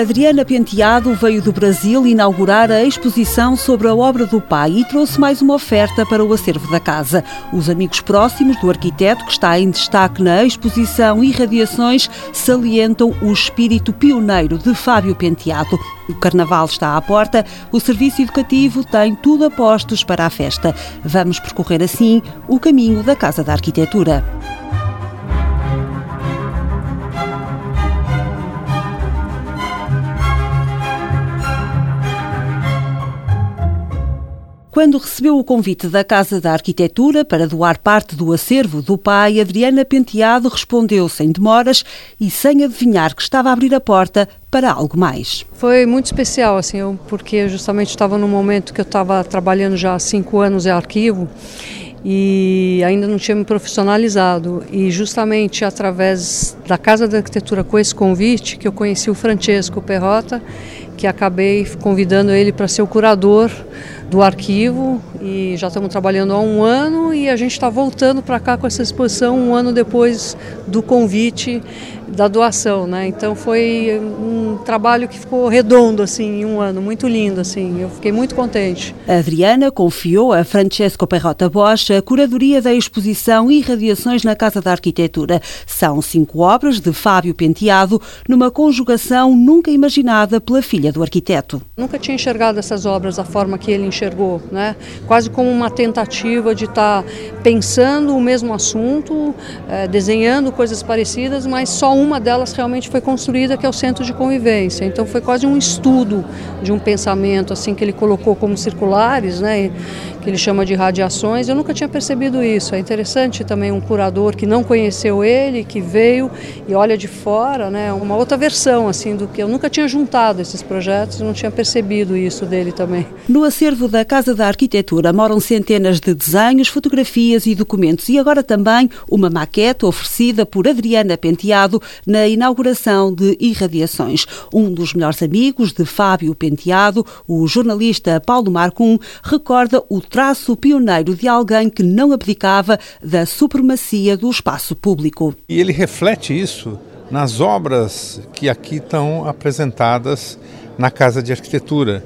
Adriana Penteado veio do Brasil inaugurar a exposição sobre a obra do pai e trouxe mais uma oferta para o acervo da casa. Os amigos próximos do arquiteto, que está em destaque na exposição Irradiações, salientam o espírito pioneiro de Fábio Penteado. O carnaval está à porta, o serviço educativo tem tudo a postos para a festa. Vamos percorrer assim o caminho da Casa da Arquitetura. Quando recebeu o convite da Casa da Arquitetura para doar parte do acervo do pai, Adriana Penteado respondeu sem demoras e sem adivinhar que estava a abrir a porta para algo mais. Foi muito especial, assim, eu, porque justamente estava num momento que eu estava trabalhando já há cinco anos em arquivo e ainda não tinha me profissionalizado. E justamente através da Casa da Arquitetura, com esse convite, que eu conheci o Francesco Perrota, que acabei convidando ele para ser o curador do arquivo e já estamos trabalhando há um ano e a gente está voltando para cá com essa exposição um ano depois do convite da doação, né? Então foi um trabalho que ficou redondo assim em um ano, muito lindo assim. Eu fiquei muito contente. A Adriana confiou a Francesco Perrota Bosch a curadoria da exposição Irradiações na Casa da Arquitetura. São cinco obras de Fábio Penteado numa conjugação nunca imaginada pela filha do arquiteto. Nunca tinha enxergado essas obras da forma que ele enxergou, né? Quase como uma tentativa de estar tá pensando o mesmo assunto, é, desenhando coisas parecidas, mas só um uma delas realmente foi construída, que é o centro de convivência. Então foi quase um estudo de um pensamento assim que ele colocou como circulares, né? que ele chama de radiações. Eu nunca tinha percebido isso. É interessante também um curador que não conheceu ele, que veio e olha de fora, né, uma outra versão assim do que eu nunca tinha juntado esses projetos, não tinha percebido isso dele também. No acervo da Casa da Arquitetura moram centenas de desenhos, fotografias e documentos e agora também uma maquete oferecida por Adriana Penteado na inauguração de Irradiações. Um dos melhores amigos de Fábio Penteado, o jornalista Paulo Marcum, recorda o traço pioneiro de alguém que não abdicava da supremacia do espaço público. E ele reflete isso nas obras que aqui estão apresentadas na Casa de Arquitetura,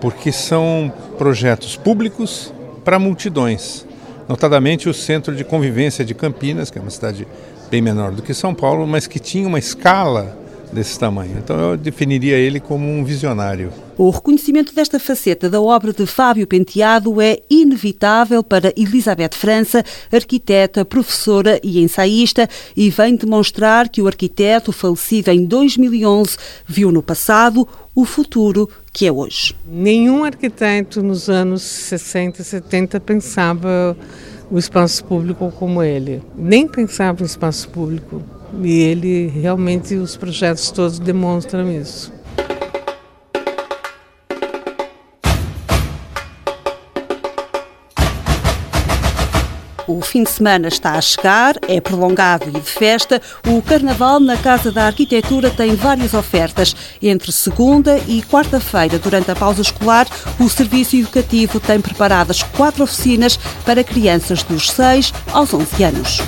porque são projetos públicos para multidões. Notadamente o Centro de Convivência de Campinas, que é uma cidade bem menor do que São Paulo, mas que tinha uma escala desse tamanho. Então eu definiria ele como um visionário. O reconhecimento desta faceta da obra de Fábio Penteado é inevitável para Elizabeth França, arquiteta, professora e ensaísta, e vem demonstrar que o arquiteto falecido em 2011 viu no passado o futuro que é hoje. Nenhum arquiteto nos anos 60 e 70 pensava o espaço público como ele. Nem pensava o espaço público e ele realmente, os projetos todos demonstram isso. O fim de semana está a chegar, é prolongado e de festa. O Carnaval na Casa da Arquitetura tem várias ofertas. Entre segunda e quarta-feira, durante a pausa escolar, o Serviço Educativo tem preparadas quatro oficinas para crianças dos 6 aos 11 anos.